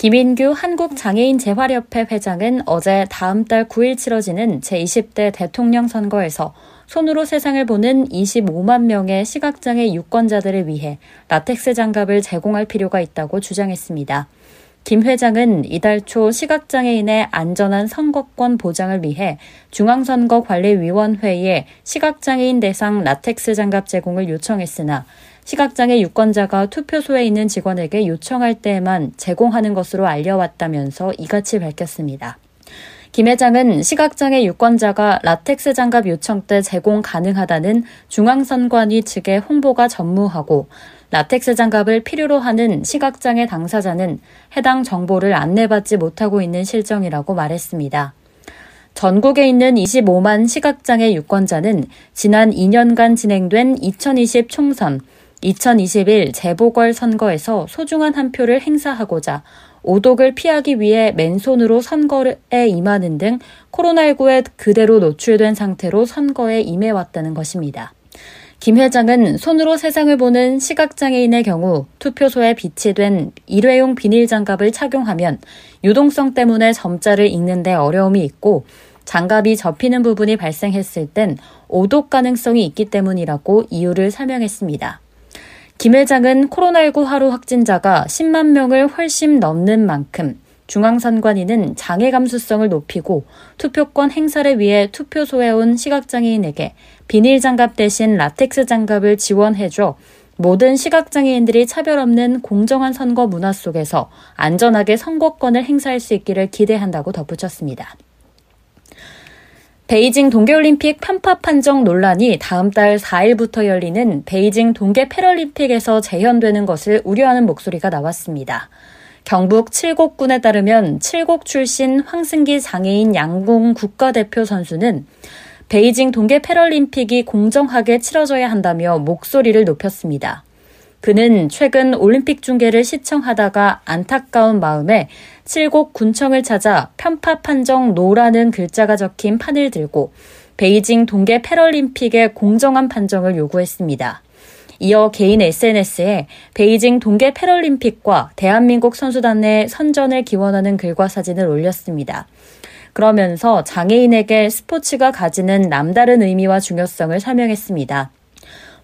김인규 한국장애인 재활협회 회장은 어제 다음 달 9일 치러지는 제20대 대통령 선거에서 손으로 세상을 보는 25만 명의 시각장애 유권자들을 위해 라텍스 장갑을 제공할 필요가 있다고 주장했습니다. 김 회장은 이달 초 시각장애인의 안전한 선거권 보장을 위해 중앙선거관리위원회에 시각장애인 대상 라텍스 장갑 제공을 요청했으나 시각장애 유권자가 투표소에 있는 직원에게 요청할 때에만 제공하는 것으로 알려왔다면서 이같이 밝혔습니다. 김 회장은 시각장애 유권자가 라텍스 장갑 요청 때 제공 가능하다는 중앙선관위 측의 홍보가 전무하고 라텍스 장갑을 필요로 하는 시각장애 당사자는 해당 정보를 안내받지 못하고 있는 실정이라고 말했습니다. 전국에 있는 25만 시각장애 유권자는 지난 2년간 진행된 2020 총선, 2021 재보궐 선거에서 소중한 한 표를 행사하고자 오독을 피하기 위해 맨손으로 선거에 임하는 등 코로나19에 그대로 노출된 상태로 선거에 임해왔다는 것입니다. 김 회장은 손으로 세상을 보는 시각장애인의 경우 투표소에 비치된 일회용 비닐 장갑을 착용하면 유동성 때문에 점자를 읽는데 어려움이 있고 장갑이 접히는 부분이 발생했을 땐 오독 가능성이 있기 때문이라고 이유를 설명했습니다. 김 회장은 코로나19 하루 확진자가 10만 명을 훨씬 넘는 만큼 중앙선관위는 장애 감수성을 높이고 투표권 행사를 위해 투표소에 온 시각장애인에게 비닐 장갑 대신 라텍스 장갑을 지원해줘 모든 시각장애인들이 차별 없는 공정한 선거 문화 속에서 안전하게 선거권을 행사할 수 있기를 기대한다고 덧붙였습니다. 베이징 동계올림픽 편파 판정 논란이 다음 달 4일부터 열리는 베이징 동계 패럴림픽에서 재현되는 것을 우려하는 목소리가 나왔습니다. 경북 칠곡군에 따르면 칠곡 출신 황승기 장애인 양궁 국가대표 선수는 베이징 동계 패럴림픽이 공정하게 치러져야 한다며 목소리를 높였습니다. 그는 최근 올림픽 중계를 시청하다가 안타까운 마음에 칠곡 군청을 찾아 편파 판정 노라는 글자가 적힌 판을 들고 베이징 동계 패럴림픽의 공정한 판정을 요구했습니다. 이어 개인 SNS에 베이징 동계 패럴림픽과 대한민국 선수단의 선전을 기원하는 글과 사진을 올렸습니다. 그러면서 장애인에게 스포츠가 가지는 남다른 의미와 중요성을 설명했습니다.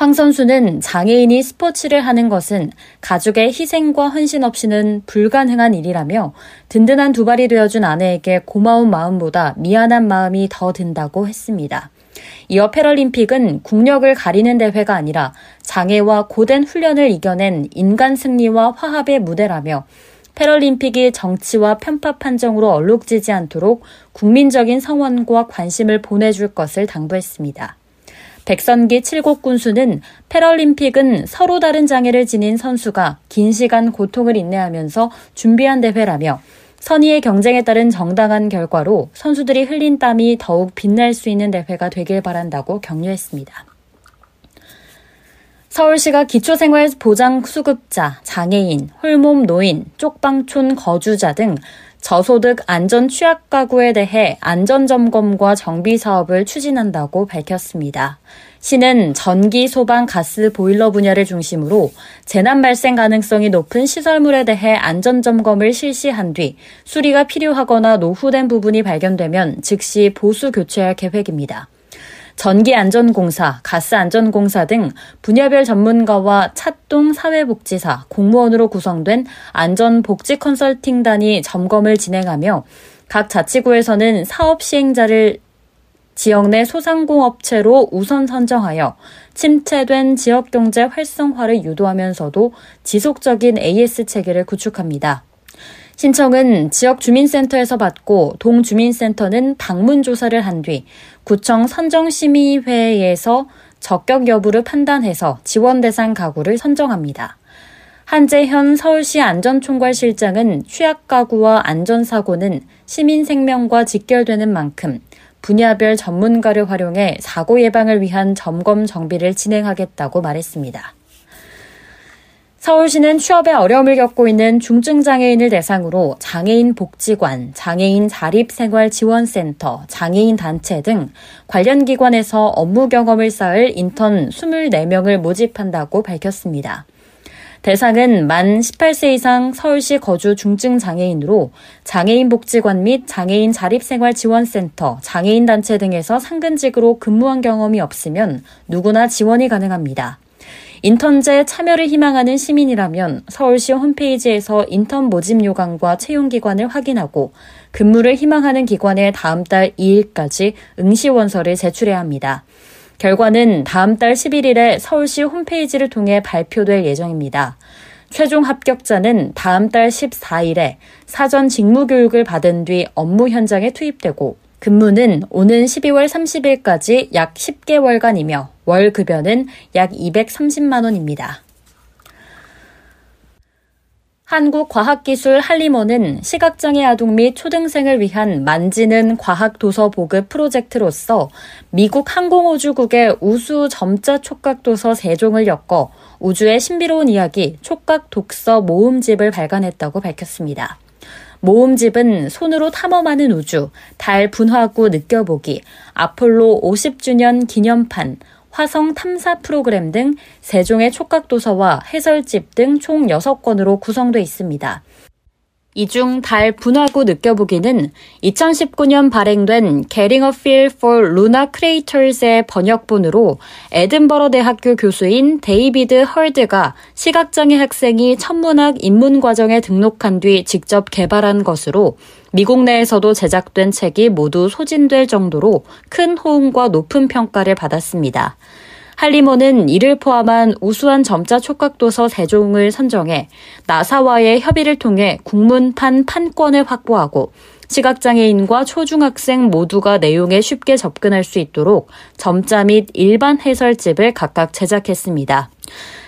황 선수는 장애인이 스포츠를 하는 것은 가족의 희생과 헌신 없이는 불가능한 일이라며 든든한 두 발이 되어준 아내에게 고마운 마음보다 미안한 마음이 더 든다고 했습니다. 이어 패럴림픽은 국력을 가리는 대회가 아니라 장애와 고된 훈련을 이겨낸 인간 승리와 화합의 무대라며 패럴림픽이 정치와 편파 판정으로 얼룩지지 않도록 국민적인 성원과 관심을 보내줄 것을 당부했습니다. 백선기 칠곡 군수는 패럴림픽은 서로 다른 장애를 지닌 선수가 긴 시간 고통을 인내하면서 준비한 대회라며 선의의 경쟁에 따른 정당한 결과로 선수들이 흘린 땀이 더욱 빛날 수 있는 대회가 되길 바란다고 격려했습니다. 서울시가 기초생활보장수급자, 장애인, 홀몸 노인, 쪽방촌 거주자 등 저소득 안전 취약 가구에 대해 안전 점검과 정비 사업을 추진한다고 밝혔습니다. 시는 전기, 소방, 가스, 보일러 분야를 중심으로 재난 발생 가능성이 높은 시설물에 대해 안전 점검을 실시한 뒤 수리가 필요하거나 노후된 부분이 발견되면 즉시 보수 교체할 계획입니다. 전기안전공사, 가스안전공사 등 분야별 전문가와 찻동 사회복지사, 공무원으로 구성된 안전복지 컨설팅단이 점검을 진행하며 각 자치구에서는 사업 시행자를 지역 내 소상공업체로 우선 선정하여 침체된 지역 경제 활성화를 유도하면서도 지속적인 AS 체계를 구축합니다. 신청은 지역 주민센터에서 받고 동주민센터는 방문 조사를 한 뒤 구청 선정심의회에서 적격 여부를 판단해서 지원 대상 가구를 선정합니다. 한재현 서울시 안전총괄실장은 취약 가구와 안전사고는 시민 생명과 직결되는 만큼 분야별 전문가를 활용해 사고 예방을 위한 점검 정비를 진행하겠다고 말했습니다. 서울시는 취업에 어려움을 겪고 있는 중증장애인을 대상으로 장애인 복지관, 장애인 자립생활지원센터, 장애인 단체 등 관련 기관에서 업무 경험을 쌓을 인턴 24명을 모집한다고 밝혔습니다. 대상은 만 18세 이상 서울시 거주 중증 장애인으로 장애인 복지관 및 장애인 자립생활지원센터, 장애인 단체 등에서 상근직으로 근무한 경험이 없으면 누구나 지원이 가능합니다. 인턴제 참여를 희망하는 시민이라면 서울시 홈페이지에서 인턴 모집 요강과 채용 기관을 확인하고 근무를 희망하는 기관에 다음 달 2일까지 응시 원서를 제출해야 합니다. 결과는 다음 달 11일에 서울시 홈페이지를 통해 발표될 예정입니다. 최종 합격자는 다음 달 14일에 사전 직무 교육을 받은 뒤 업무 현장에 투입되고 근무는 오는 12월 30일까지 약 10개월간이며 월 급여는 약 230만 원입니다. 한국과학기술 한리모는 시각장애 아동 및 초등생을 위한 만지는 과학 도서 보급 프로젝트로서 미국 항공우주국의 우수 점자 촉각 도서 세종을 엮어 우주의 신비로운 이야기 촉각 독서 모음집을 발간했다고 밝혔습니다. 모음집은 손으로 탐험하는 우주, 달 분화구 느껴보기, 아폴로 50주년 기념판, 화성 탐사 프로그램 등 세종의 촉각 도서와 해설집 등 총 6권으로 구성되어 있습니다. 이중 달 분화구 느껴보기는 2019년 발행된 Getting a Feel for Lunar Craters의 번역본으로 에든버러 대학교 교수인 데이비드 헐드가 시각장애 학생이 천문학 입문 과정에 등록한 뒤 직접 개발한 것으로 미국 내에서도 제작된 책이 모두 소진될 정도로 큰 호응과 높은 평가를 받았습니다. 한림원은 이를 포함한 우수한 점자 촉각도서 세 종을 선정해 나사와의 협의를 통해 국문판 판권을 확보하고 시각장애인과 초중학생 모두가 내용에 쉽게 접근할 수 있도록 점자 및 일반 해설집을 각각 제작했습니다.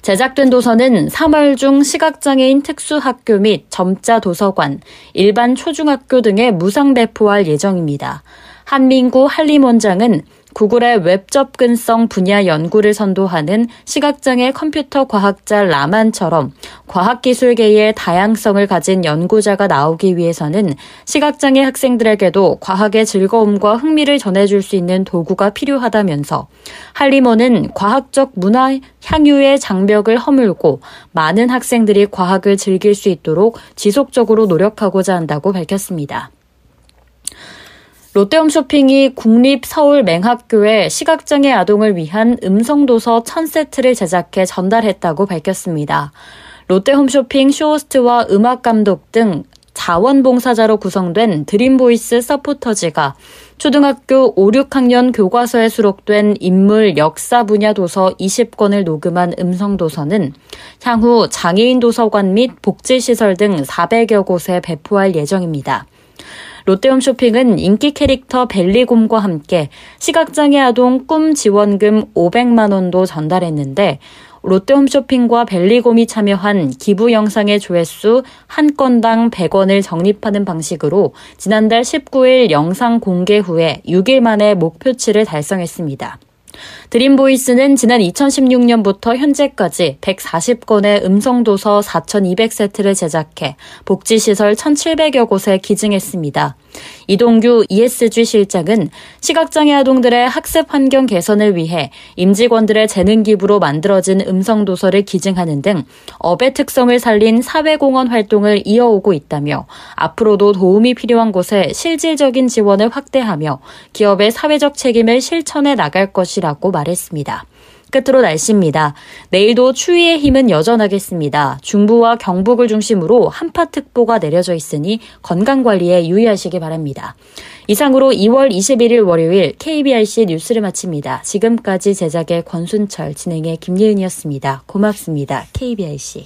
제작된 도서는 3월 중 시각장애인 특수학교 및 점자 도서관, 일반 초중학교 등에 무상 배포할 예정입니다. 한민구 한림원장은 구글의 웹 접근성 분야 연구를 선도하는 시각장애 컴퓨터 과학자 라만처럼 과학기술계의 다양성을 가진 연구자가 나오기 위해서는 시각장애 학생들에게도 과학의 즐거움과 흥미를 전해줄 수 있는 도구가 필요하다면서 한림원은 과학적 문화 향유의 장벽을 허물고 많은 학생들이 과학을 즐길 수 있도록 지속적으로 노력하고자 한다고 밝혔습니다. 롯데홈쇼핑이 국립 서울 맹학교에 시각장애 아동을 위한 음성도서 1000세트를 제작해 전달했다고 밝혔습니다. 롯데홈쇼핑 쇼호스트와 음악감독 등 자원봉사자로 구성된 드림보이스 서포터즈가 초등학교 5, 6학년 교과서에 수록된 인물 역사 분야 도서 20권을 녹음한 음성도서는 향후 장애인 도서관 및 복지시설 등 400여 곳에 배포할 예정입니다. 롯데홈 쇼핑은 인기 캐릭터 벨리곰과 함께 시각장애 아동 꿈 지원금 500만 원도 전달했는데 롯데홈 쇼핑과 벨리곰이 참여한 기부 영상의 조회수 한 건당 100원을 적립하는 방식으로 지난달 19일 영상 공개 후에 6일 만에 목표치를 달성했습니다. 드림보이스는 지난 2016년부터 현재까지 140건의 음성도서 4,200세트를 제작해 복지시설 1,700여 곳에 기증했습니다. 이동규 ESG 실장은 시각장애 아동들의 학습 환경 개선을 위해 임직원들의 재능 기부로 만들어진 음성 도서를 기증하는 등 업의 특성을 살린 사회공헌 활동을 이어오고 있다며 앞으로도 도움이 필요한 곳에 실질적인 지원을 확대하며 기업의 사회적 책임을 실천해 나갈 것이라고 말했습니다. 끝으로 날씨입니다. 내일도 추위의 힘은 여전하겠습니다. 중부와 경북을 중심으로 한파특보가 내려져 있으니 건강관리에 유의하시기 바랍니다. 이상으로 2월 21일 월요일 KBRC 뉴스를 마칩니다. 지금까지 제작의 권순철, 진행의 김예은이었습니다. 고맙습니다. KBRC.